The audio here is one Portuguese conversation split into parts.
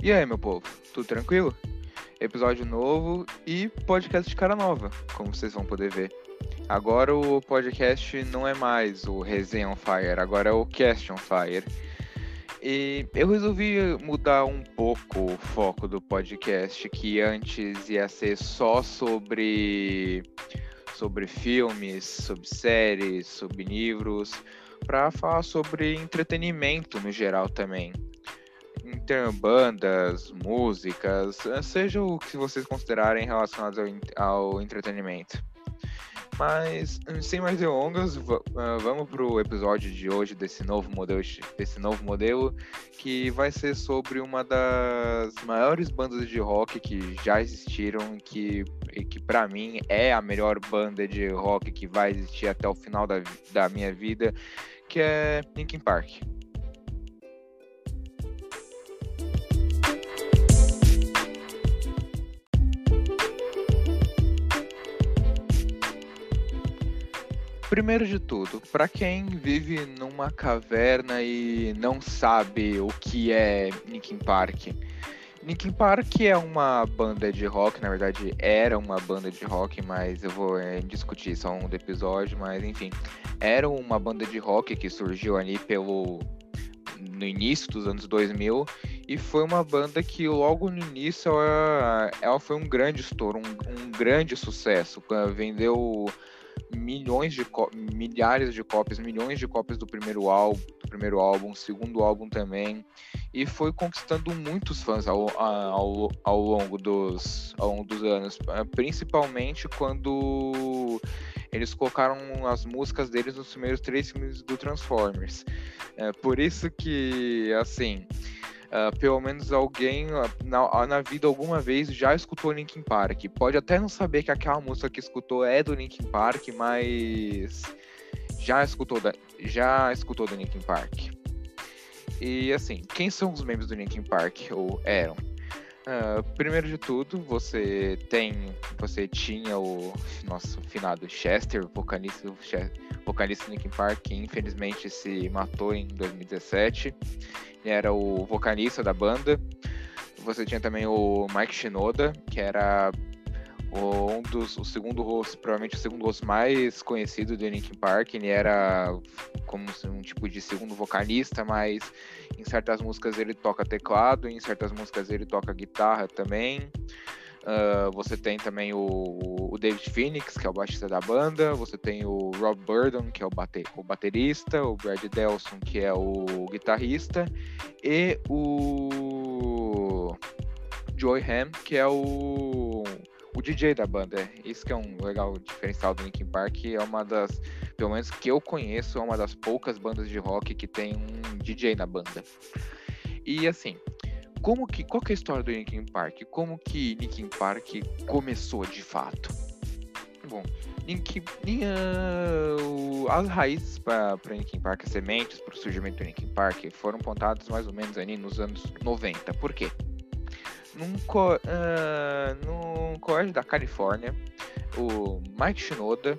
E aí, meu povo, tudo tranquilo? Episódio novo e podcast de cara nova, como vocês vão poder ver. Agora o podcast não é mais o Resenha on Fire, agora é o Cast on Fire. E eu resolvi mudar um pouco o foco do podcast, que antes ia ser só sobre sobre filmes, sobre séries, sobre livros, para falar sobre entretenimento no geral também. Bandas, músicas, seja o que vocês considerarem relacionados ao, ao entretenimento. Mas, sem mais delongas, ah, vamos para o episódio de hoje desse novo modelo, desse novo modelo, que vai ser sobre uma das maiores bandas de rock que já existiram que, que para mim é a melhor banda de rock que vai existir até o final da, da minha vida, que é Linkin Park. Primeiro de tudo, para quem vive numa caverna e não sabe o que é Linkin Park, Linkin Park é uma banda de rock, na verdade era uma banda de rock, mas eu vou é, discutir só um do episódio, mas enfim, era uma banda de rock que surgiu ali pelo no início dos anos 2000 e foi uma banda que logo no início ela, ela foi um grande estouro, um, um grande sucesso, vendeu milhões de milhares de cópias, milhões de cópias do primeiro álbum, do primeiro álbum, segundo álbum também, e foi conquistando muitos fãs ao, ao, ao longo dos ao longo dos anos, eh, principalmente quando eles colocaram as músicas deles nos primeiros três filmes do Transformers. É, por isso que, assim, Uh, pelo menos alguém uh, na, na, vida alguma vez já escutou Linkin Park. Pode até não saber que aquela música que escutou é do Linkin Park, mas já escutou da, já escutou do Linkin Park. E assim, quem são os membros do Linkin Park ou eram? Uh, primeiro de tudo, você tem, você tinha o nosso finado Chester, vocalista, vocalista do Linkin Park, que infelizmente se matou em 2017 era o vocalista da banda. Você tinha também o Mike Shinoda, que era um dos, o segundo rosto, provavelmente o segundo rosto mais conhecido do Linkin Park. Ele era como um tipo de segundo vocalista, mas em certas músicas ele toca teclado, em certas músicas ele toca guitarra também. Uh, você tem também o, o, David Phoenix, que é o baixista da banda. Você tem o Rob Burton, que é o, bate, o baterista. O Brad Delson, que é o guitarrista. E o Joey Ham, que é o, o DJ da banda. Isso que é um legal diferencial do Linkin Park. É uma das, pelo menos que eu conheço, é uma das poucas bandas de rock que tem um DJ na banda. E assim, como que, qual que é a história do Linkin Park? Como que Linkin Park começou de fato? Bom, Linkin, uh, as raízes para Linkin Park, as sementes para o surgimento do Linkin Park foram pontadas mais ou menos ali nos anos 90. Por quê? Num, co uh, num colégio da Califórnia, o Mike Shinoda,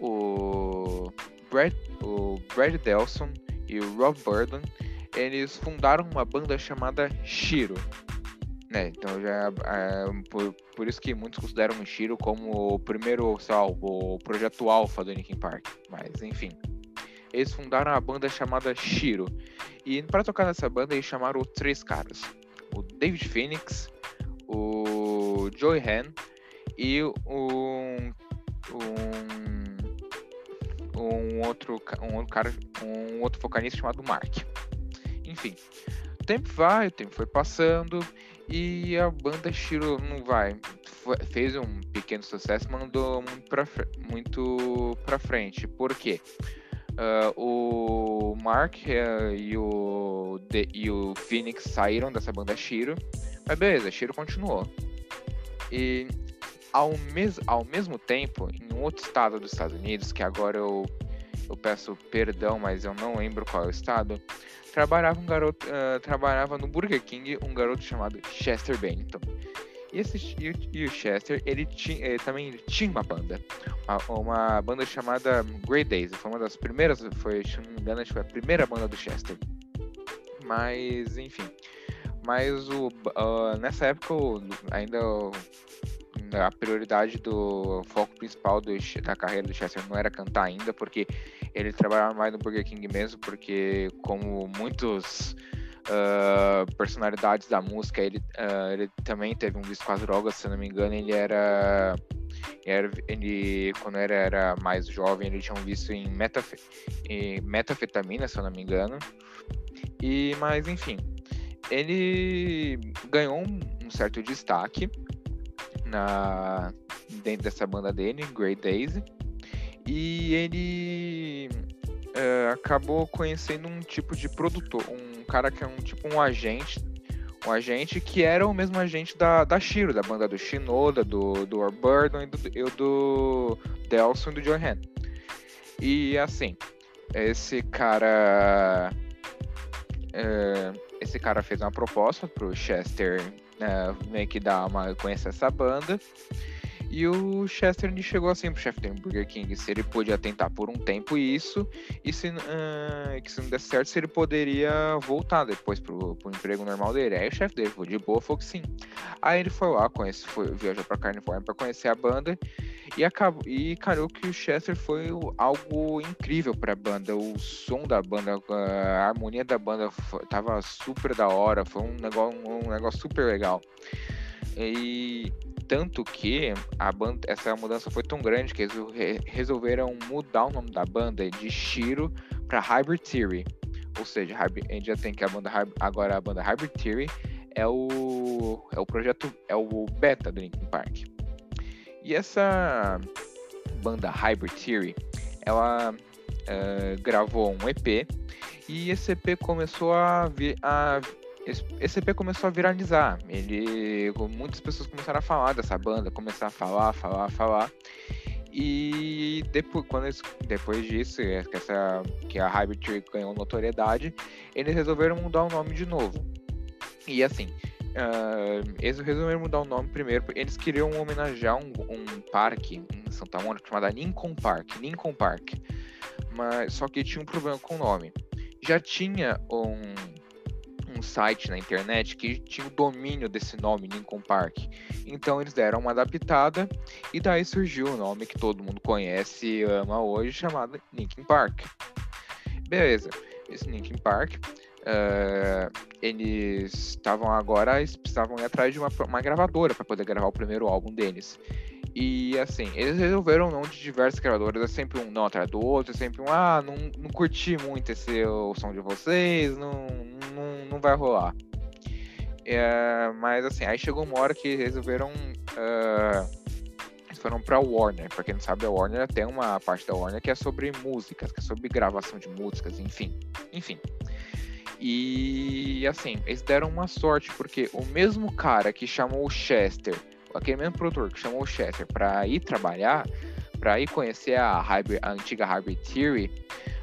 o Brad, o Brad Delson e o Rob Burden eles fundaram uma banda chamada Shiro. Né? Então já é, por, por, isso que muitos consideram o Shiro como o primeiro, sei lá, o projeto alfa do Linkin Park. Mas enfim. Eles fundaram a banda chamada Shiro. E para tocar nessa banda eles chamaram três caras. O David Phoenix, o Joey Han e um, um, um outro um outro cara, um outro vocalista chamado Mark. Enfim, o tempo vai, o tempo foi passando e a banda Shiro não vai. fez um pequeno sucesso, mandou muito pra, muito pra frente. Por quê? Uh, o Mark uh, e, o, de, e o Phoenix saíram dessa banda Shiro, mas beleza, Shiro continuou. E ao, mes ao mesmo tempo, em um outro estado dos Estados Unidos, que agora eu, eu peço perdão, mas eu não lembro qual é o estado, trabalhava um garoto, uh, trabalhava no Burger King um garoto chamado Chester Bennington. E, esse, e, o Chester, ele, ele também tinha uma banda, uma, uma, banda chamada Grey Days. Foi uma das primeiras, foi, se não me engano, foi a primeira banda do Chester. Mas, enfim, Mas o, uh, nessa época ainda a prioridade do foco principal do, da carreira do Chester não era cantar ainda, porque ele trabalhava mais no Burger King mesmo, porque como muitos uh, personalidades da música, ele, uh, ele também teve um vício com as drogas, se não me engano, ele era, era ele quando era, era mais jovem, ele tinha um vício em, metaf em metafetamina, se eu não me engano. E mas enfim, ele ganhou um, um certo destaque na dentro dessa banda dele, Great Daisy, e ele uh, acabou conhecendo um tipo de produtor, um cara que é um tipo um agente, um agente que era o mesmo agente da, da Shiro, da banda do Shinoda, do, do Burden e do, do Delson e do John Han. E assim, esse cara. Uh, esse cara fez uma proposta pro Chester uh, meio que dar uma. conhecer essa banda. E o Chester chegou assim pro chefe do Burger King se ele podia tentar por um tempo isso e se, uh, que se não desse certo, se ele poderia voltar depois pro, pro emprego normal dele. Aí o chefe dele foi de boa, falou que sim. Aí ele foi lá, conhece, foi, viajou pra California para conhecer a banda e acabou e calhou que o Chester foi algo incrível para a banda. O som da banda, a harmonia da banda foi, tava super da hora, foi um negócio, um negócio super legal. E tanto que a banda, essa mudança foi tão grande que eles resolveram mudar o nome da banda de Shiro para Hybrid Theory. Ou seja, a gente já tem que a banda agora a banda Hybrid Theory é o é o projeto é o beta do Linkin Park. E essa banda Hybrid Theory, ela uh, gravou um EP e esse EP começou a, vir, a esse EP começou a viralizar. Ele, muitas pessoas começaram a falar dessa banda, começaram a falar, falar, falar. E depois, quando eles, depois disso, é, que, essa, que a Hybrid ganhou notoriedade, eles resolveram mudar o nome de novo. E assim, uh, eles resolveram mudar o nome primeiro, eles queriam homenagear um, um parque em Santa Mônica chamado Lincoln Park. Lincoln Park. Mas, só que tinha um problema com o nome. Já tinha um um site na internet que tinha o domínio desse nome, Lincoln Park. Então eles deram uma adaptada e daí surgiu o nome que todo mundo conhece e ama hoje, chamado Linkin Park. Beleza, esse Linkin Park, uh, eles estavam agora, eles precisavam ir atrás de uma, uma gravadora para poder gravar o primeiro álbum deles. E assim, eles resolveram não de diversas gravadoras, é sempre um não atrás do outro, é sempre um, ah, não, não curti muito esse o som de vocês, não, não, vai rolar. É, mas assim, aí chegou uma hora que resolveram. Uh, foram pra Warner. Pra quem não sabe, a Warner tem uma parte da Warner que é sobre músicas, que é sobre gravação de músicas, enfim. Enfim. E assim, eles deram uma sorte, porque o mesmo cara que chamou o Chester aquele mesmo produtor que chamou o Chester para ir trabalhar, para ir conhecer a, hybrid, a antiga Hybrid Theory,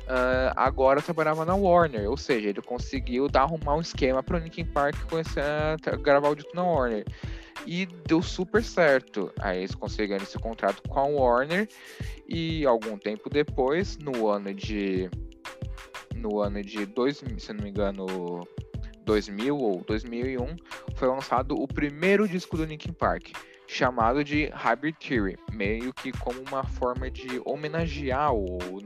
uh, agora trabalhava na Warner, ou seja, ele conseguiu dar arrumar um esquema para o Linkin Park conhecer, uh, gravar o dito na Warner. E deu super certo. Aí eles conseguiram esse contrato com a Warner e algum tempo depois, no ano de no ano de 2000, se não me engano, 2000 ou 2001, foi lançado o primeiro disco do Linkin Park, chamado de Hybrid Theory, meio que como uma forma de homenagear o,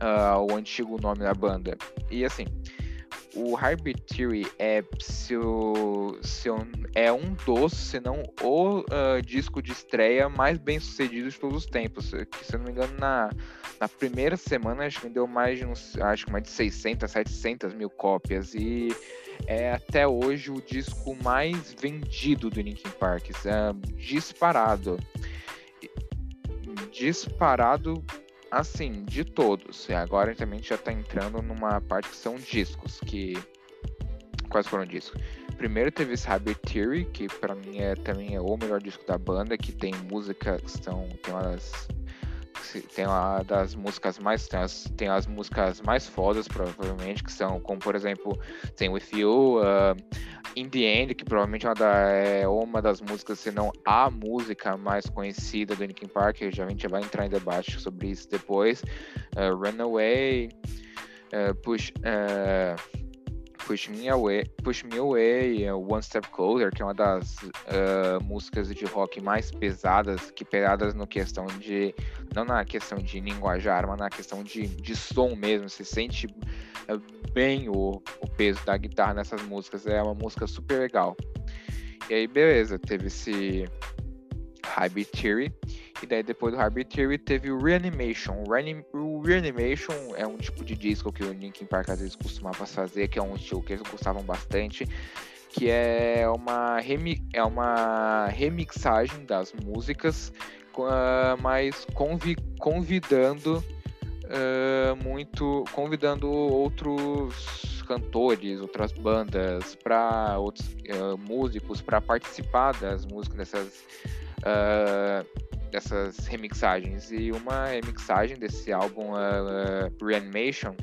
uh, o antigo nome da banda. E assim, o Hybrid Theory é, seu, seu, é um dos, se não o uh, disco de estreia mais bem sucedido de todos os tempos. Que, se eu não me engano, na, na primeira semana acho que deu mais de uns, acho que mais de 600, 700 mil cópias. E é até hoje o disco mais vendido do Linkin Park, é disparado. Disparado, assim, de todos. E agora também já está entrando numa parte que são discos, que... Quais foram discos? Primeiro teve esse Habit Theory, que para mim é também é o melhor disco da banda, que tem músicas que são... Tem umas tem uma das músicas mais tem as, tem as músicas mais fodas provavelmente que são como por exemplo tem With You uh, In the End que provavelmente é uma, da, é uma das músicas se não a música mais conhecida do Linkin Park a gente vai entrar em debate sobre isso depois. Uh, Runaway uh, Push uh, Push Me Away, Push Me Away, One Step Closer, que é uma das uh, músicas de rock mais pesadas, que pegadas no questão de, não na questão de linguajar, mas na questão de, de som mesmo, você sente uh, bem o, o peso da guitarra nessas músicas, é uma música super legal. E aí, beleza, teve esse Hybrid Theory, e daí depois do Hybrid Theory teve o Reanimation. O Reanimation é um tipo de disco que o Linkin Park às vezes costumava fazer, que é um estilo que eles gostavam bastante, que é uma, remi é uma remixagem das músicas, uh, mas convi convidando uh, muito, convidando outros cantores, outras bandas, para outros uh, músicos para participar das músicas dessas uh, dessas remixagens. E uma remixagem desse álbum uh, uh, Reanimation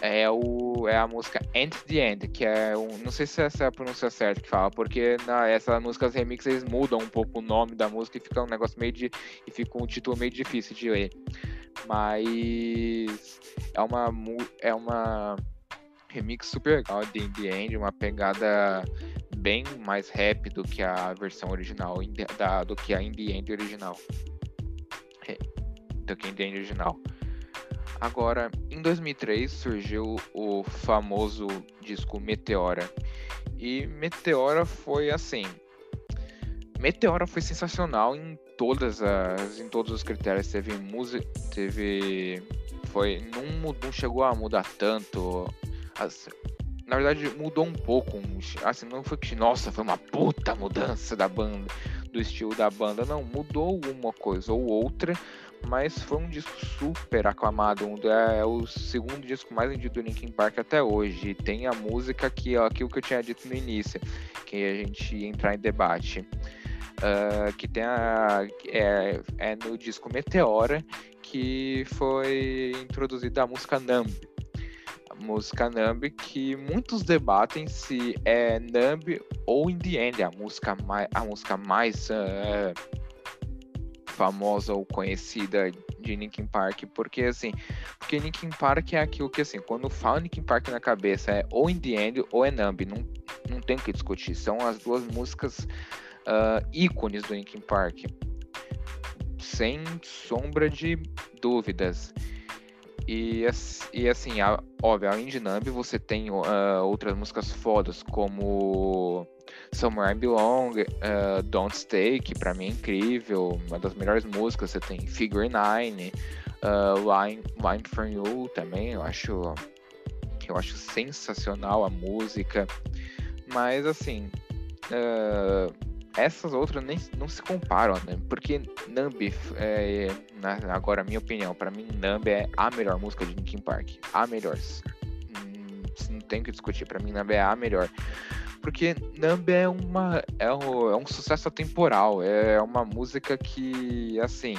é, o, é a música End the End, que é um, não sei se essa é a pronúncia certa que fala, porque na essa música as remixes mudam um pouco o nome da música e fica um negócio meio de e fica um título meio difícil de ler. Mas é uma é uma remix super legal de the End, uma pegada bem mais rap do que a versão original, da, do que a End original. É, do que a original. Agora, em 2003 surgiu o famoso disco Meteora. E Meteora foi assim. Meteora foi sensacional em todas as em todos os critérios. Teve música, teve foi não, não chegou a mudar tanto as, na verdade, mudou um pouco. Assim, não foi que, nossa, foi uma puta mudança da banda, do estilo da banda. Não, mudou uma coisa ou outra, mas foi um disco super aclamado. É o segundo disco mais vendido do Linkin Park até hoje. Tem a música que, aquilo que eu tinha dito no início, que a gente ia entrar em debate. Uh, que tem a, é, é no disco Meteora que foi introduzida a música Numb música Numb, que muitos debatem se é Numb ou In The End, a música mais, a música mais uh, famosa ou conhecida de Linkin Park, porque assim, porque Linkin Park é aquilo que assim, quando fala Linkin Park na cabeça é ou In The End ou é Numb, não, não tem o que discutir, são as duas músicas uh, ícones do Linkin Park, sem sombra de dúvidas. E, e assim, a, óbvio, além de Numb, você tem uh, outras músicas fodas, como Somewhere I Belong, uh, Don't Stay, que pra mim é incrível, uma das melhores músicas. Você tem Figure Nine, uh, Line, Line for You também, eu acho, eu acho sensacional a música. Mas assim, uh, essas outras nem não se comparam, né? Porque Numb, é, agora minha opinião, para mim Numb é a melhor música de Linkin Park, a melhor. Hum, não tem que discutir, para mim Numb é a melhor. Porque Numb é uma é um, é um sucesso atemporal, é uma música que assim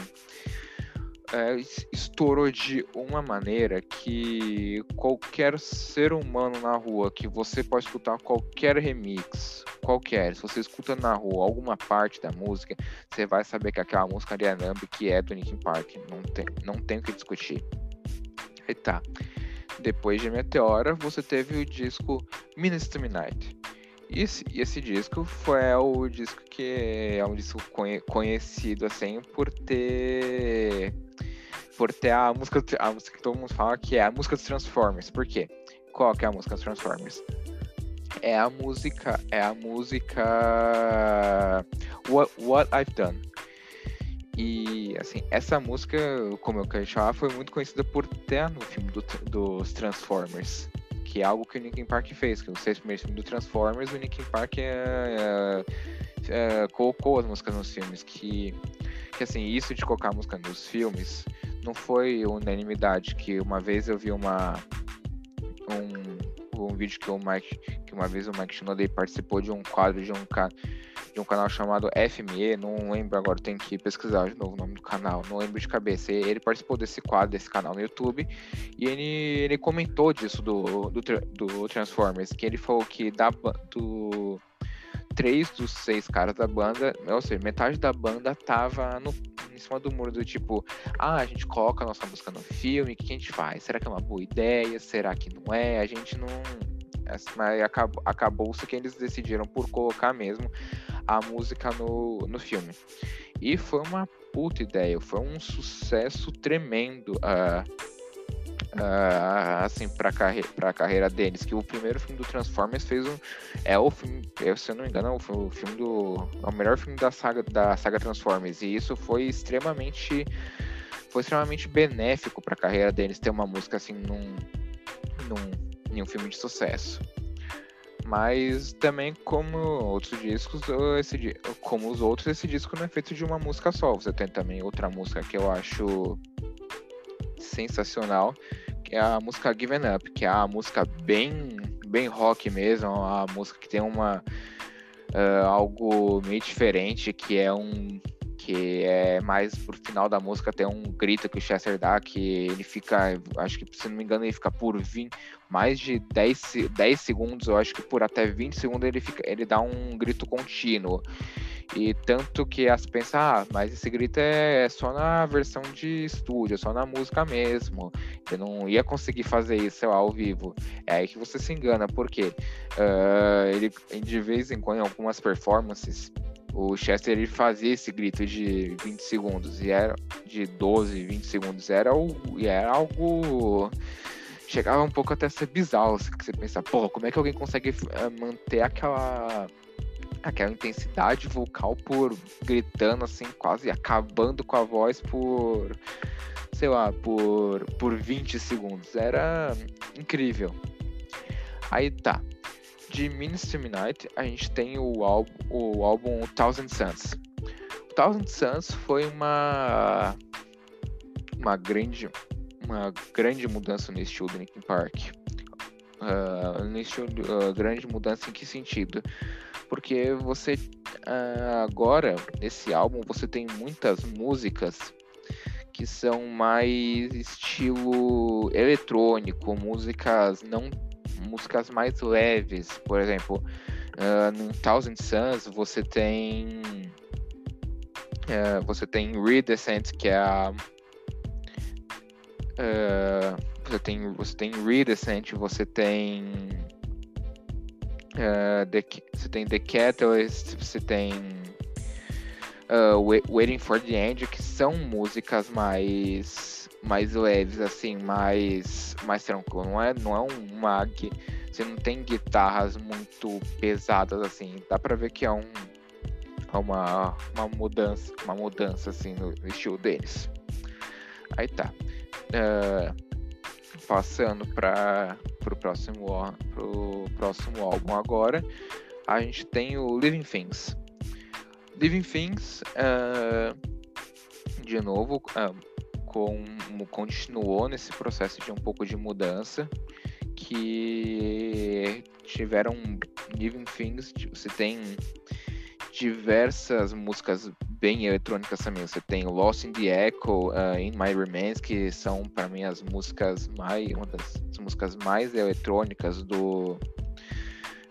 é, estourou de uma maneira que qualquer ser humano na rua, que você pode escutar qualquer remix, qualquer, se você escuta na rua alguma parte da música, você vai saber que aquela música de Anamb que é do Linkin Park, não tem, não tem o que discutir. E tá. Depois de Meteora, você teve o disco Minister Midnight. E esse, esse disco foi o disco que é um disco conhecido assim por ter por ter a música, a música que todo mundo fala que é a música dos Transformers. Por quê? Qual que é a música dos Transformers? É a música, é a música What, What I've Done. E assim, essa música, como eu quero chamar, foi muito conhecida por ter no filme do, dos Transformers. Que é algo que o Linkin Park fez, que os seis primeiros filmes do Transformers, o Linkin Park é, é, é, colocou as músicas nos filmes. Que, que assim, isso de colocar a música nos filmes não foi unanimidade, que uma vez eu vi uma um, um vídeo que o Mike, que uma vez o Mike Shinoda participou de um quadro de um, de um canal chamado FME, não lembro agora, tem que pesquisar de novo o nome do canal, não lembro de cabeça. Ele participou desse quadro, desse canal no YouTube, e ele, ele comentou disso do, do, do Transformers, que ele falou que da, do três dos seis caras da banda, ou seja, metade da banda tava no, em cima do muro do tipo, ah, a gente coloca a nossa música no filme, o que a gente faz? Será que é uma boa ideia? Será que não é? A gente não, mas acabou, acabou-se que eles decidiram por colocar mesmo a música no, no filme. E foi uma puta ideia, foi um sucesso tremendo. Uh, Uh, assim, pra, carre pra carreira deles, que o primeiro filme do Transformers fez um. É o filme, se eu não me engano, é o filme do. É o melhor filme da saga, da saga Transformers. E isso foi extremamente. Foi extremamente benéfico pra carreira deles ter uma música assim num. num em um filme de sucesso. Mas também como outros discos, esse, como os outros, esse disco não é feito de uma música só. Você tem também outra música que eu acho sensacional, que é a música Given Up, que é a música bem, bem rock mesmo, a música que tem uma uh, algo meio diferente, que é um que é mais pro final da música tem um grito que o Chester dá, que ele fica, acho que se não me engano, ele fica por 20, mais de 10, 10 segundos, eu acho que por até 20 segundos ele, fica, ele dá um grito contínuo. E tanto que as pensam, ah, mas esse grito é só na versão de estúdio, só na música mesmo. Eu não ia conseguir fazer isso ao vivo. É aí que você se engana, porque uh, ele de vez em quando, em algumas performances, o Chester ele fazia esse grito de 20 segundos e era de 12, 20 segundos. Era, o, era algo chegava um pouco até a ser bizarro, que você pensa, pô, como é que alguém consegue manter aquela aquela intensidade vocal por gritando assim, quase acabando com a voz por sei lá, por por 20 segundos. Era incrível. Aí tá. De Ministry Midnight, a gente tem o álbum, o álbum Thousand Suns. Thousand Suns foi uma uma grande uma grande mudança no estilo do Linkin Park. Uh, no estilo, uh, grande mudança em que sentido? Porque você uh, agora nesse álbum você tem muitas músicas que são mais estilo eletrônico, músicas não músicas mais leves, por exemplo, uh, no Thousand Suns você tem uh, você tem Redescent que é a uh, você tem você tem Redescent, você tem Uh, the, você tem The Catalyst, você tem uh, Waiting for the End, que são músicas mais mais leves, assim, mais mais tranquilo. Não é, não é um mag, você não tem guitarras muito pesadas, assim. Dá pra ver que é um é uma, uma mudança, uma mudança assim no, no estilo deles. Aí tá. Uh, passando para o próximo, pro próximo álbum agora, a gente tem o Living Things. Living Things, uh, de novo, uh, com, continuou nesse processo de um pouco de mudança, que tiveram Living Things, você tem diversas músicas bem eletrônicas também. Você tem Lost in the Echo, uh, In My Remains, que são para mim as músicas mais uma das músicas mais eletrônicas do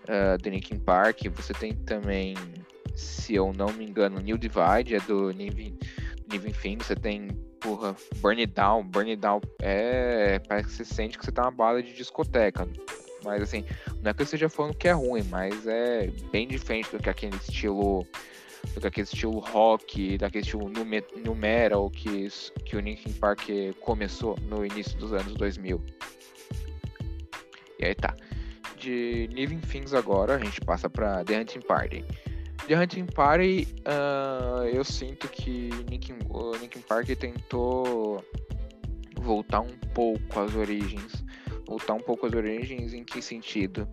uh, Park. Você tem também, se eu não me engano, New Divide é do Living Thing. Você tem porra, Burn It Down, Burn It Down é parece que você sente que você tá numa bala de discoteca. Mas assim, não é que eu esteja falando que é ruim, mas é bem diferente do que aquele estilo. Do que aquele estilo rock, daquele estilo nu metal que, que o Linkin Park começou no início dos anos 2000. E aí tá. De Living Things agora, a gente passa pra The Hunting Party. The Hunting Party, uh, eu sinto que Linkin, o Linkin Park tentou voltar um pouco às origens voltar um pouco às origens, em que sentido?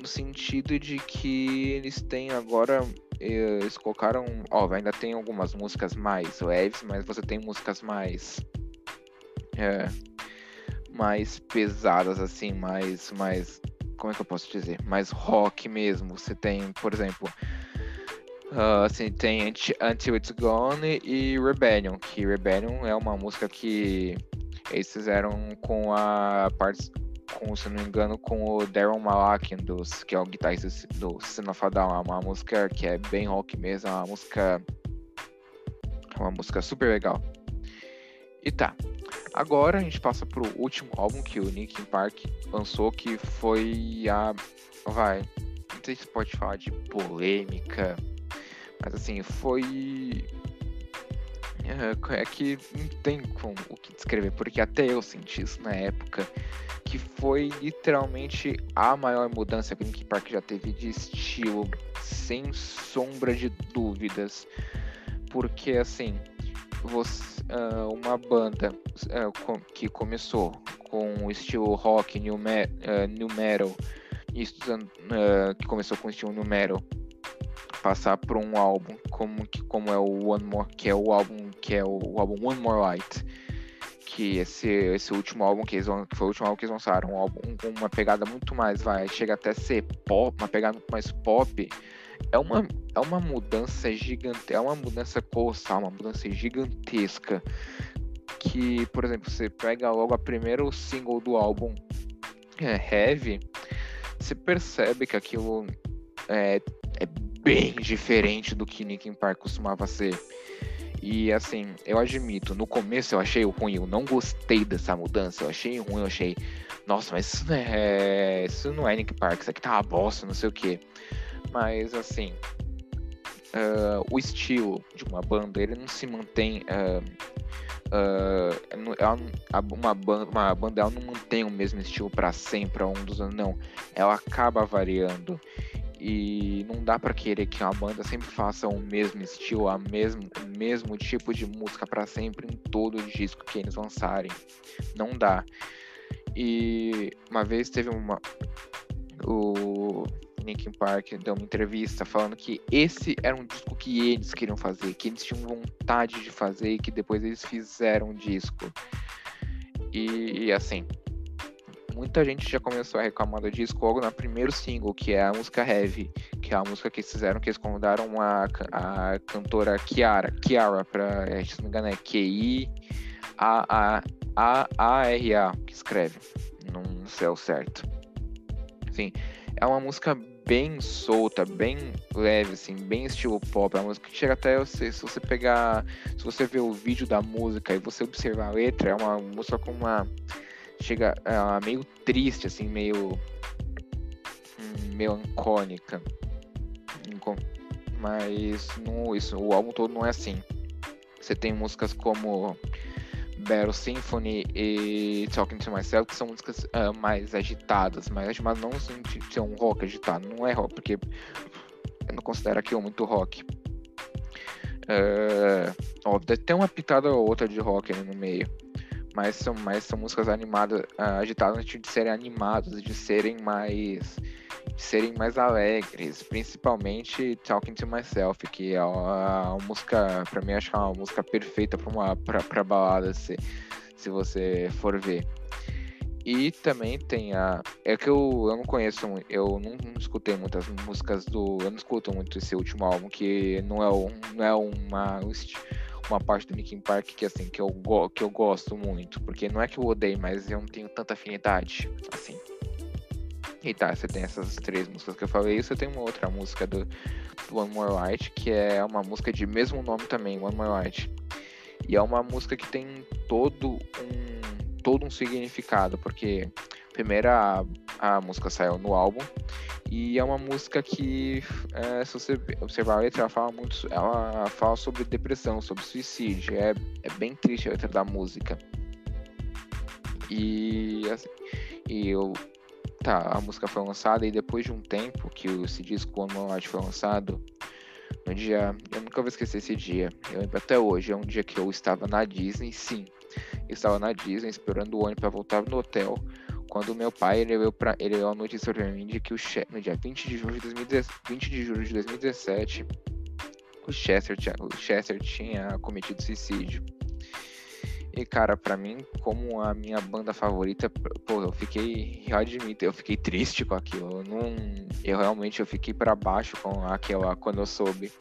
No sentido de que eles têm agora. Eles colocaram. Ó, ainda tem algumas músicas mais leves, mas você tem músicas mais. É, mais pesadas, assim, mais. mais como é que eu posso dizer? Mais rock mesmo. Você tem, por exemplo. Uh, assim, tem Until It's Gone e Rebellion, que Rebellion é uma música que eles fizeram com a parte, com, se não me engano, com o Darren Malakian, dos, que é o guitarrista do Down. É uma música que é bem rock mesmo, é uma música. É uma música super legal. E tá. Agora a gente passa pro último álbum que o Linkin Park lançou, que foi a. Vai. Não sei se pode falar de polêmica, mas assim, foi. É, que não tem como o que descrever, porque até eu senti isso na época, que foi literalmente a maior mudança que o Linkin Park já teve de estilo, sem sombra de dúvidas. Porque assim, você, uh, uma banda uh, com, que começou com o estilo rock, new, me, uh, new metal, que começou com o estilo new metal, passar por um álbum como, como é o One More, que é o álbum que é o, o álbum One More Light, que esse, esse último álbum que eles que foi o último álbum que eles lançaram, um álbum com uma pegada muito mais, vai, chega até ser pop, uma pegada muito mais pop, é uma, é uma mudança gigante, é uma mudança colossal, uma mudança gigantesca. Que, por exemplo, você pega logo a primeiro single do álbum, é, Heavy, você percebe que aquilo é, é bem diferente do que Linkin Park costumava ser. E assim, eu admito, no começo eu achei ruim, eu não gostei dessa mudança, eu achei ruim, eu achei, nossa, mas isso não é, isso não é Linkin Park, isso aqui tá uma bosta, não sei o que. Mas assim, uh, o estilo de uma banda ele não se mantém. Uh, uh, uma, banda, uma banda ela não mantém o mesmo estilo para sempre ao um dos anos, não. Ela acaba variando. E não dá para querer que uma banda sempre faça o mesmo estilo, a mesmo, o mesmo tipo de música para sempre em todo o disco que eles lançarem. Não dá. E uma vez teve uma. O, Linkin Park deu uma entrevista falando que esse era um disco que eles queriam fazer, que eles tinham vontade de fazer e que depois eles fizeram um disco. E, e assim, muita gente já começou a reclamar do disco logo no primeiro single, que é a música Heavy, que é a música que eles fizeram, que eles convidaram a, a cantora Kiara, Kiara, pra, se não me engano é Q-I-A-A-A-R-A, que escreve, não sei o certo. Enfim, é uma música bem solta, bem leve, assim, bem estilo pop. É uma música que chega até você, se você pegar, se você ver o vídeo da música e você observar a letra, é uma música com uma chega é meio triste, assim, meio hum, melancólica. Mas no, isso, o álbum todo não é assim. Você tem músicas como Battle Symphony e Talking to Myself, que são músicas uh, mais agitadas, mais agitadas, não de ser um rock agitado, não é rock, porque eu não considero aquilo muito rock. Uh, ó, tem uma pitada ou outra de rock ali no meio, mas são, mais são músicas animadas, uh, agitadas de serem animadas, de serem mais serem mais alegres, principalmente Talking to Myself, que é uma, uma música, para mim, acho que é uma música perfeita para uma pra balada, se, se você for ver. E também tem a. É que eu, eu não conheço, eu não, não, escutei muitas músicas do. Eu não escuto muito esse último álbum, que não é, um, não é uma, uma parte do Linkin Park que assim, que eu, que eu gosto muito. Porque não é que eu odeio, mas eu não tenho tanta afinidade. Assim. E tá, você tem essas três músicas que eu falei, e você tem uma outra música do, do One More Light, que é uma música de mesmo nome também, One More Light. E é uma música que tem todo um, todo um significado, porque primeiro a, a música saiu no álbum, e é uma música que, é, se você observar a letra, ela fala muito, ela fala sobre depressão, sobre suicídio, é, é bem triste a letra da música. E, assim, e eu, tá, a música foi lançada e depois de um tempo que esse disco One More Light foi lançado, no dia, eu nunca vou esquecer esse dia, eu lembro até hoje, é um dia que eu estava na Disney, sim, eu estava na Disney esperando o ônibus para voltar no hotel, quando meu pai ele veio, pra, ele veio a notícia para mim de que o no dia 20 de julho de 2017, 20 de julho de 2017 o Chester, o Chester tinha cometido suicídio. E, cara, para mim, como a minha banda favorita, pô, eu fiquei, eu admito, eu fiquei triste com aquilo. Eu, não, eu realmente eu fiquei para baixo com aquela quando eu soube.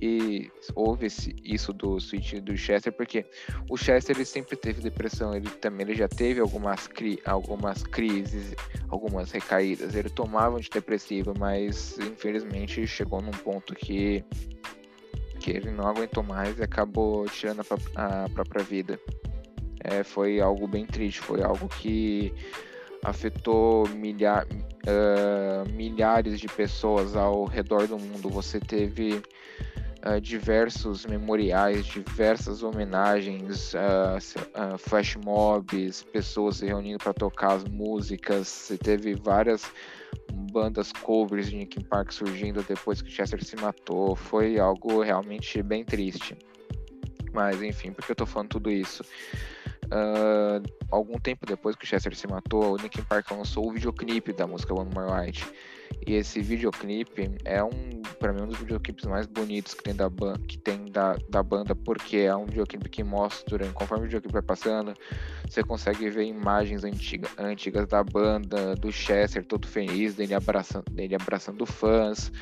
E houve esse, isso do suicídio do Chester, porque o Chester ele sempre teve depressão, ele também ele já teve algumas, cri, algumas crises, algumas recaídas. Ele tomava antidepressivo, mas infelizmente chegou num ponto que que ele não aguentou mais e acabou tirando a, a própria vida. É, foi algo bem triste, foi algo que afetou milha uh, milhares de pessoas ao redor do mundo. Você teve uh, diversos memoriais, diversas homenagens, uh, flash mobs, pessoas se reunindo para tocar as músicas. Você teve várias bandas covers de Linkin Park surgindo depois que Chester se matou. Foi algo realmente bem triste. Mas enfim, por que eu tô falando tudo isso? Uh, algum tempo depois que o Chester se matou, o Linkin Park lançou o videoclipe da música One More Light. E esse videoclipe é um, para mim, um dos videoclipes mais bonitos que tem da, que tem da, da banda, porque é um videoclipe que mostra, conforme o videoclipe vai passando, você consegue ver imagens antiga, antigas da banda, do Chester todo feliz, dele abraçando, dele abraçando fãs,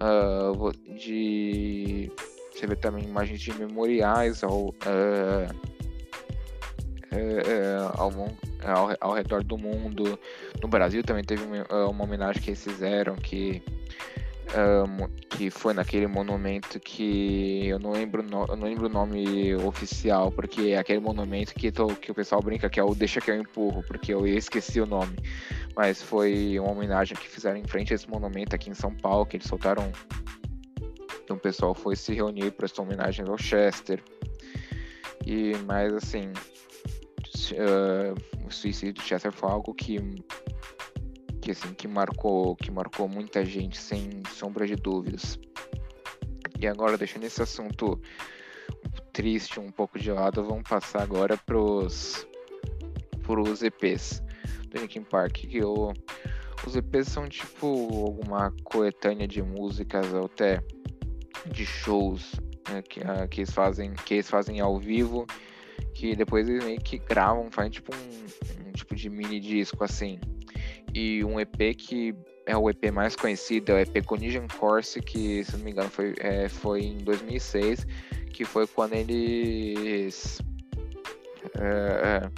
uh, de você vê também imagens de memoriais ao, uh, é, ao, ao, ao, redor do mundo. No Brasil também teve uma, é, uma homenagem que eles fizeram que um, que foi naquele monumento que eu não lembro no, eu não lembro o nome oficial porque é aquele monumento que, tô, que o pessoal brinca que é o deixa que eu empurro porque eu esqueci o nome mas foi uma homenagem que fizeram em frente a esse monumento aqui em São Paulo que eles soltaram então o pessoal foi se reunir prestou homenagem ao Chester e mais assim uh, o suicídio de Chester foi algo que que assim que marcou que marcou muita gente sem sombra de dúvidas. E agora deixando esse assunto triste um pouco de lado vamos passar agora pros pros EPs do Linkin Park que eu, os EPs são tipo alguma coletânea de músicas ou até de shows né, que, uh, que eles fazem que eles fazem ao vivo que depois eles meio que gravam, fazem tipo um, um, tipo de mini disco assim. E um EP que é o EP mais conhecido, é o EP Conidian Corse, que se não me engano foi, é, foi em 2006, que foi quando eles. É,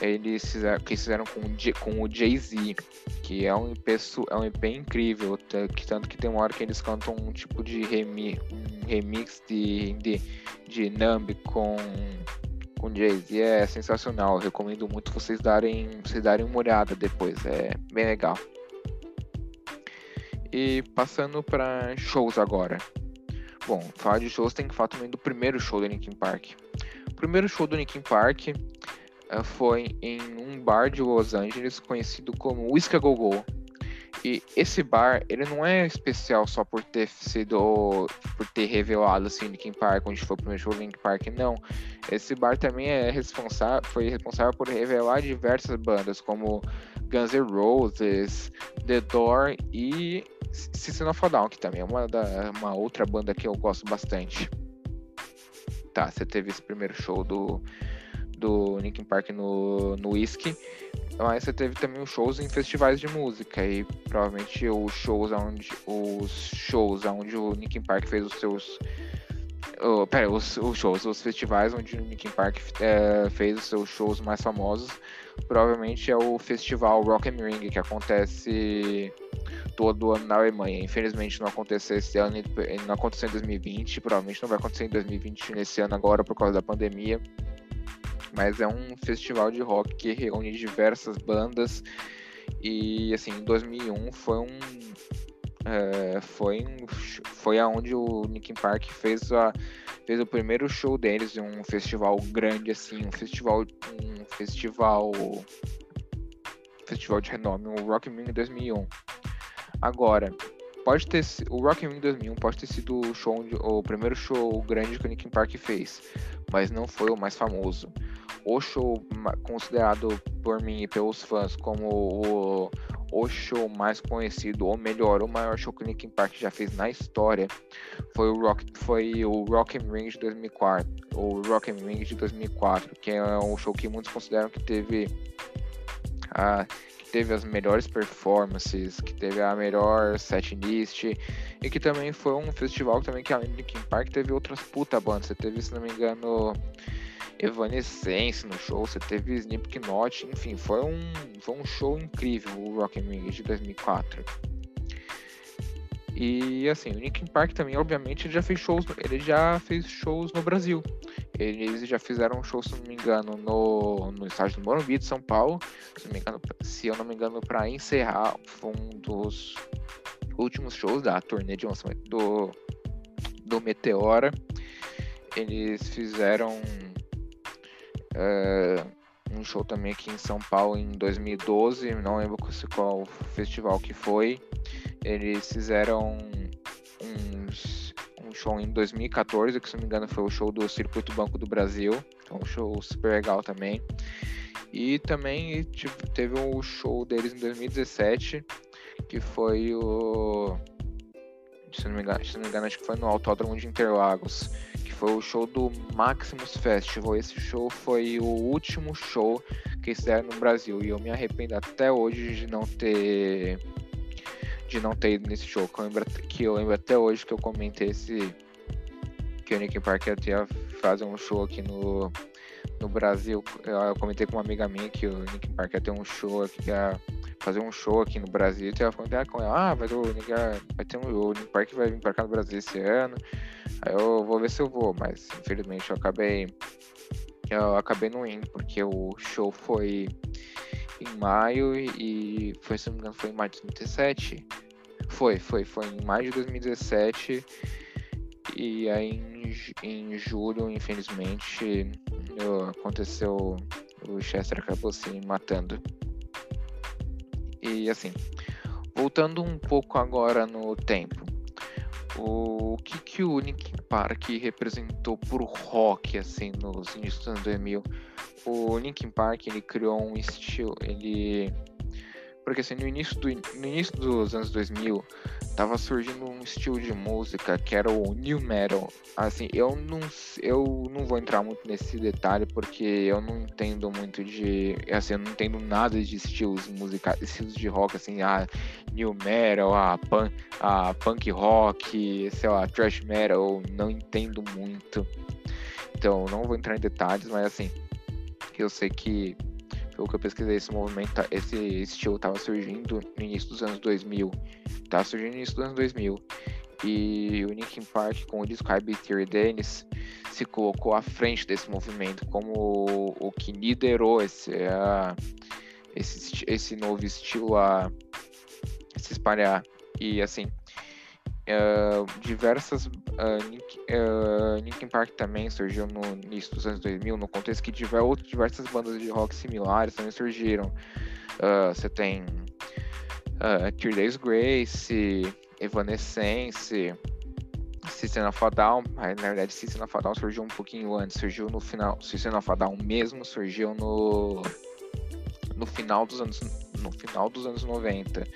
eles fizeram, que fizeram com, com o Jay-Z, que é um é um EP incrível, que tanto que tem uma hora que eles cantam um tipo de remi, um remix de, de, de Numb com, com Jay-Z, é sensacional, eu recomendo muito vocês darem, vocês darem uma olhada depois, é bem legal. E passando para shows agora. Bom, falar de shows tem que falar também do primeiro show do Linkin Park. O primeiro show do Linkin Park foi em um bar de Los Angeles conhecido como Whiskey Go Go. E esse bar, ele não é especial só por ter sido, por ter revelado assim Linkin Park, onde foi o primeiro show do Linkin Park, não. Esse bar também é responsável, foi responsável por revelar diversas bandas como Guns N' Roses, The Door e System of a Down, que também é uma, da, uma outra banda que eu gosto bastante. Tá, você teve esse primeiro show do do Linkin Park no, no Whisky, mas você teve também shows em festivais de música e provavelmente os shows onde os shows onde o Linkin Park fez os seus oh, pera, os, os, shows, os festivais onde o Linkin Park é, fez os seus shows mais famosos, provavelmente é o festival Rock and Ring que acontece todo ano na Alemanha. Infelizmente não aconteceu esse ano, não aconteceu em 2020, provavelmente não vai acontecer em 2020 nesse ano agora por causa da pandemia mas é um festival de rock que reúne diversas bandas. E assim em 2001 foi um é, foi foi aonde o Linkin Park fez a fez o primeiro show deles em um festival grande assim um festival um festival festival de renome o Rock in Rio 2001 agora pode ter o Rock in Rio 2001 pode ter sido o show o primeiro show grande que o Linkin Park fez mas não foi o mais famoso. O show considerado por mim e pelos fãs como o, o show mais conhecido, ou melhor, o maior show que o Linkin Park já fez na história, foi o Rock, foi o Rock and Ring de 2004, o Rock and Ring de 2004, que é um show que muitos consideram que teve a teve as melhores performances, que teve a melhor setlist e que também foi um festival também que além do Linkin Park teve outras puta bandas. Você teve, se não me engano, Evanescence no show, você teve Slipknot, enfim, foi um, foi um show incrível o Rock in Ring de 2004. E assim, o Linkin Park também, obviamente, ele já fez shows, ele já fez shows no Brasil. Eles já fizeram um show, se não me engano, no, no estádio do Morumbi de São Paulo. Se, não me engano, se eu não me engano, para encerrar, foi um dos últimos shows da turnê de lançamento do, do Meteora. Eles fizeram uh, um show também aqui em São Paulo em 2012, não lembro qual festival que foi. Eles fizeram um show em 2014, que se não me engano foi o show do Circuito Banco do Brasil, então um show super legal também. E também tipo, teve um show deles em 2017, que foi o. Se não, me engano, se não me engano, acho que foi no Autódromo de Interlagos, foi o show do Maximus Festival. Esse show foi o último show que fizeram no Brasil e eu me arrependo até hoje de não ter de não ter ido nesse show. Que eu lembro, que eu lembro até hoje que eu comentei esse que o Nick Park ia fazer um show aqui no, no Brasil. Eu comentei com uma amiga minha que o Nick Park ia ter um show aqui, ia fazer um show aqui no Brasil. E ela falou ah, vai, o Nick, vai ter um o Nick Park vai vir para cá no Brasil esse ano. Aí eu vou ver se eu vou, mas infelizmente eu acabei eu acabei não indo porque o show foi em maio e foi, se não me engano, foi em maio de 2017. Foi, foi, foi em maio de 2017. E aí em, em julho, infelizmente, aconteceu. O Chester acabou se matando. E assim, voltando um pouco agora no tempo. O que, que o Linkin Park representou pro rock, assim, nos inícios dos anos 2000? o Linkin Park ele criou um estilo, ele porque assim, no início, do, no início dos anos 2000 tava surgindo um estilo de música que era o new metal. Assim, eu não eu não vou entrar muito nesse detalhe porque eu não entendo muito de, assim, eu não entendo nada de estilos musicais, estilos de rock assim, a new metal, a punk, a punk rock, sei lá, thrash metal, não entendo muito. Então, não vou entrar em detalhes, mas assim, eu sei que, pelo que eu pesquisei, esse movimento, tá, esse estilo estava surgindo no início dos anos 2000. Tava surgindo no início dos anos 2000. E o Linkin Park, com o disco Hybrid Theory Dennis, se colocou à frente desse movimento como o, o que liderou esse, a, esse, esse novo estilo a se espalhar. E assim, Diversas. Uh, uh, Park também surgiu no início dos anos 2000, no contexto que tiver outras diversas bandas de rock similares também surgiram. Você tem uh, Days Grace, Evanescence, System of a Down. Na verdade, System of a Down surgiu um pouquinho antes, surgiu no final. System of a Down mesmo surgiu no no final dos anos no final dos anos 90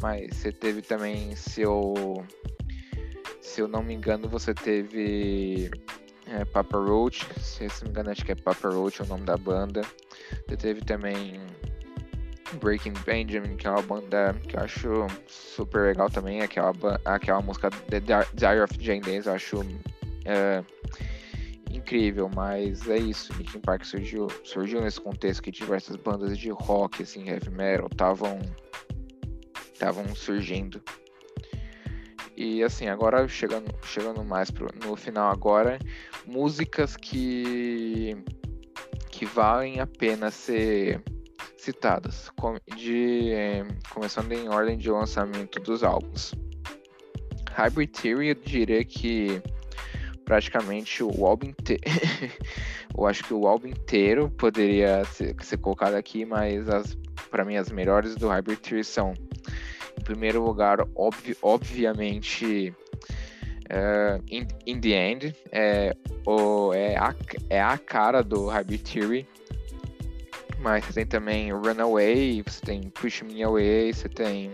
mas você teve também seu. Se eu não me engano, você teve é, Papa Roach, se eu não me engano, acho que é Papa Roach é o nome da banda. Você teve também Breaking Benjamin, que é uma banda que eu acho super legal também, aquela, aquela música The Diary of Jane Days, eu acho é, incrível, mas é isso, Linkin Park surgiu, surgiu nesse contexto que diversas bandas de rock, assim, heavy metal, estavam estavam surgindo. E assim, agora chegando, chegando mais pro, no final agora, músicas que que valem a pena ser citadas, de, começando em ordem de lançamento dos álbuns. Hybrid Theory, eu diria que praticamente o álbum inteiro. eu acho que o álbum inteiro poderia ser, ser colocado aqui, mas para mim as melhores do Hybrid Theory são primeiro lugar, obvi obviamente, uh, in, in, the End, é, o, é, a, é a cara do Hybrid Theory. Mas você tem também Runaway, você tem Push Me Away, você tem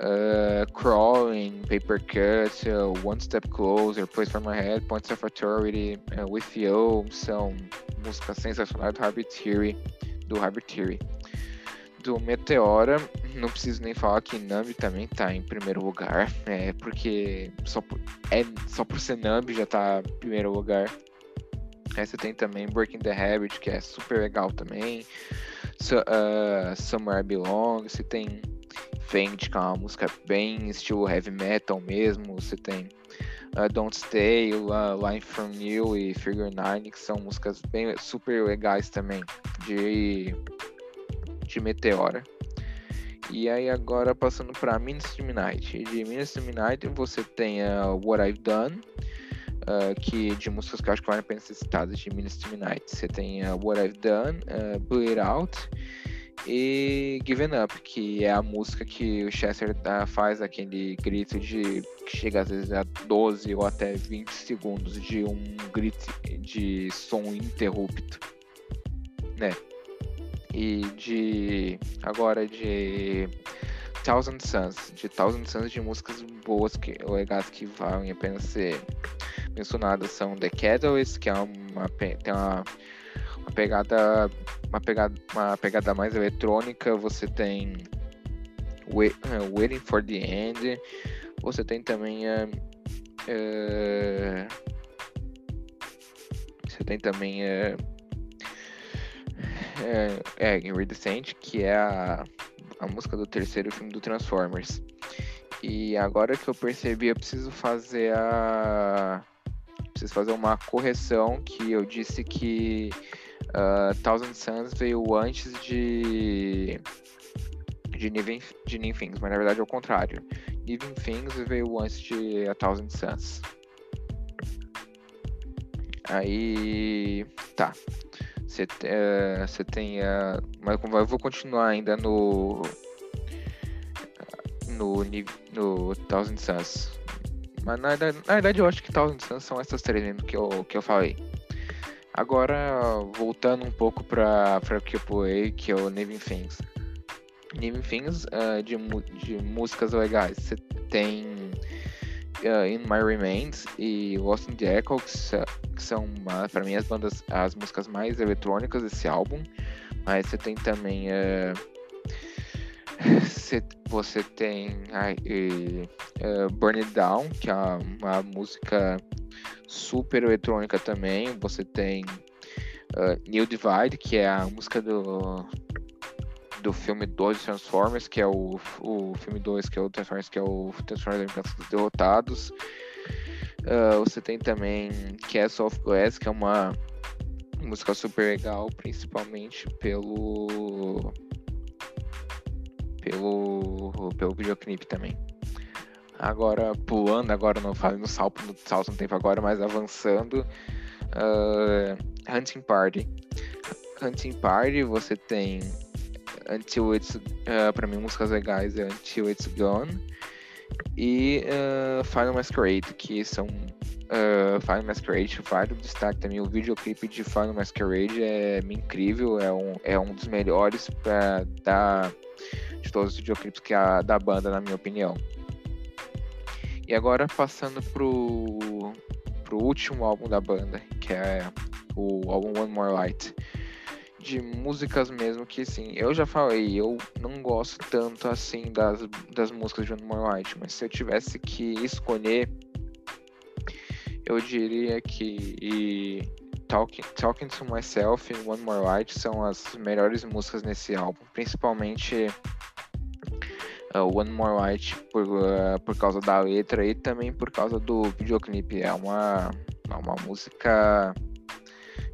uh, Crawling, Paper Cut, uh, One Step Closer, Place for My Head, Points of Authority, uh, With You, são músicas sensacionais do Hybrid Theory, do Hybrid Theory do Meteora, não preciso nem falar que Nambi também tá em primeiro lugar, é, porque só por, é, só por ser Nambi já tá em primeiro lugar. Aí você tem também Breaking the Habit, que é super legal também. So, uh, Somewhere I Belong, você tem Faint, que é uma música bem estilo heavy metal mesmo. Você tem uh, Don't Stay, uh, Line From You e Figure Nine, que são músicas bem super legais também, de, de Meteora. E aí agora passando para Ministry Midnight. De Ministry Midnight você tem uh, What I've Done, uh, que de músicas que acho que valem a pena ser citadas de Ministry Midnight. Você tem uh, What I've Done, uh, Bleed Out e Given Up, que é a música que o Chester uh, faz aquele grito de que chega às vezes a 12 ou até 20 segundos de um grito de som interrupto, né? E de agora de Thousand Suns, de Thousand Suns de músicas boas que legais que valem a pena ser mencionadas são The Catalyst, que é uma tem uma, uma pegada uma pegada uma pegada mais eletrônica, você tem Wait, uh, Waiting for the End, você tem também uh, uh, você tem também é, é Iridescent, que é a, a música do terceiro filme do Transformers. E agora que eu percebi, eu preciso fazer a. Preciso fazer uma correção que eu disse que uh, Thousand Suns veio antes de. De Living, de Living Things, mas na verdade é o contrário. Living Things veio antes de A Thousand Suns. Aí. Tá. Você uh, tem. Uh, mas eu vou continuar ainda no. No, no Thousand Suns. Mas na, na verdade eu acho que Thousand Suns são essas três mesmo que eu, que eu falei. Agora, voltando um pouco para o que eu que é o Living Things. Living Things uh, de, de músicas legais. Você tem uh, In My Remains e Lost in the Echo, que, que são, para mim, as bandas, as músicas mais eletrônicas desse álbum. Mas você tem também. Uh, você tem uh, Burn It Down, que é uma música super eletrônica também. Você tem uh, New Divide, que é a música do, do filme 2 Transformers, que é o, o filme 2, que é o Transformers, que é o Transformers dos Derrotados. Uh, você tem também Castle of Glass, que é uma música super legal, principalmente pelo pelo pelo videoclipe também. Agora pulando, agora não falo no salto, no salto no tempo agora, mas avançando. Uh, Hunting Party. Hunting Party, você tem Until It's. Uh, pra mim, músicas legais é Until It's Gone. E uh, Final Masquerade, que são. Uh, Final Masquerade, vale o destaque também. O videoclipe de Final Masquerade é incrível, é um, é um dos melhores pra, da, de todos os videoclipes que a, da banda, na minha opinião. E agora passando pro, pro último álbum da banda, que é o álbum One More Light de músicas mesmo que assim, eu já falei, eu não gosto tanto assim das, das músicas de One Light, mas se eu tivesse que escolher, eu diria que Talking, Talking to Myself e One More Light são as melhores músicas nesse álbum, principalmente uh, One More Light por, uh, por causa da letra e também por causa do videoclipe. É uma, é uma música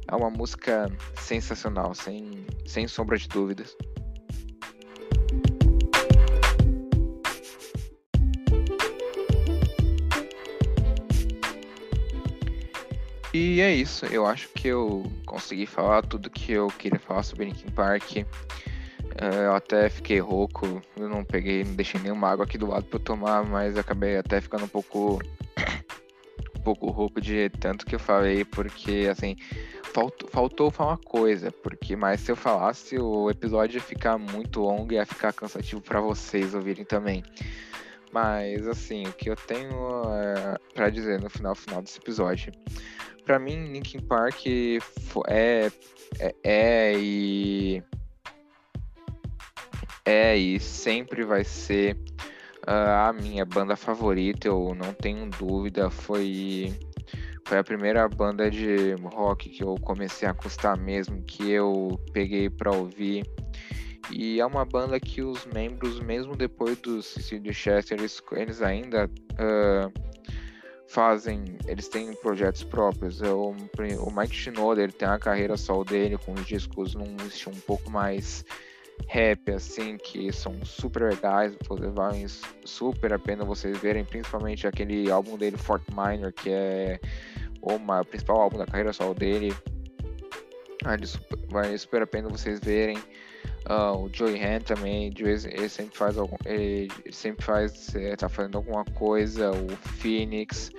é uma música sensacional, sem, sem sombra de dúvidas. E é isso, eu acho que eu consegui falar tudo que eu queria falar sobre Linkin Park. Eh, eu até fiquei rouco, eu não peguei, não deixei nenhuma água aqui do lado para tomar, mas acabei até ficando um pouco pouco rouco de tanto que eu falei, porque assim, faltou, faltou falar uma coisa, porque mas se eu falasse o episódio ia ficar muito longo e ia ficar cansativo para vocês ouvirem também. Mas assim, o que eu tenho é, para dizer no final final desse episódio. Para mim, Linkin Park é, é, é e é e sempre vai ser uh, a minha banda favorita, eu não tenho dúvida, foi foi a primeira banda de rock que eu comecei a gostar mesmo, que eu peguei para ouvir. E é uma banda que os membros, mesmo depois do suicídio de Chester, eles, eles ainda uh, fazem, eles têm projetos próprios. O, o Mike Shinoda, ele tem a carreira solo dele, com os discos num estilo um pouco mais rap, assim, que são super legais, valem super a pena vocês verem, principalmente aquele álbum dele, Fort Minor, que é o principal álbum da carreira solo dele. Vale super, vale a pena vocês verem. Uh, o Joey Hand também, ele sempre faz algum, ele, sempre faz, é, tá fazendo alguma coisa. O Phoenix,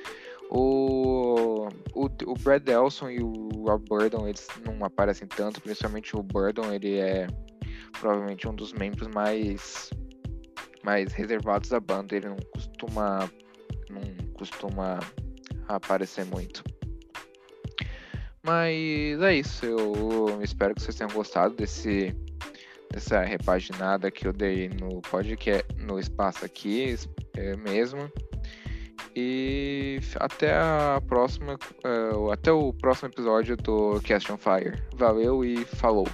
o, o, o Brad Delson e o Rob eles não aparecem tanto, principalmente o Burton, ele é provavelmente um dos membros mais mais reservados da banda, ele não costuma não costuma aparecer muito. Mas é isso, eu espero que vocês tenham gostado desse essa repaginada que eu dei no podcast, no espaço aqui é mesmo. E até a próxima, uh, até o próximo episódio do Cast on Fire. Valeu e falou!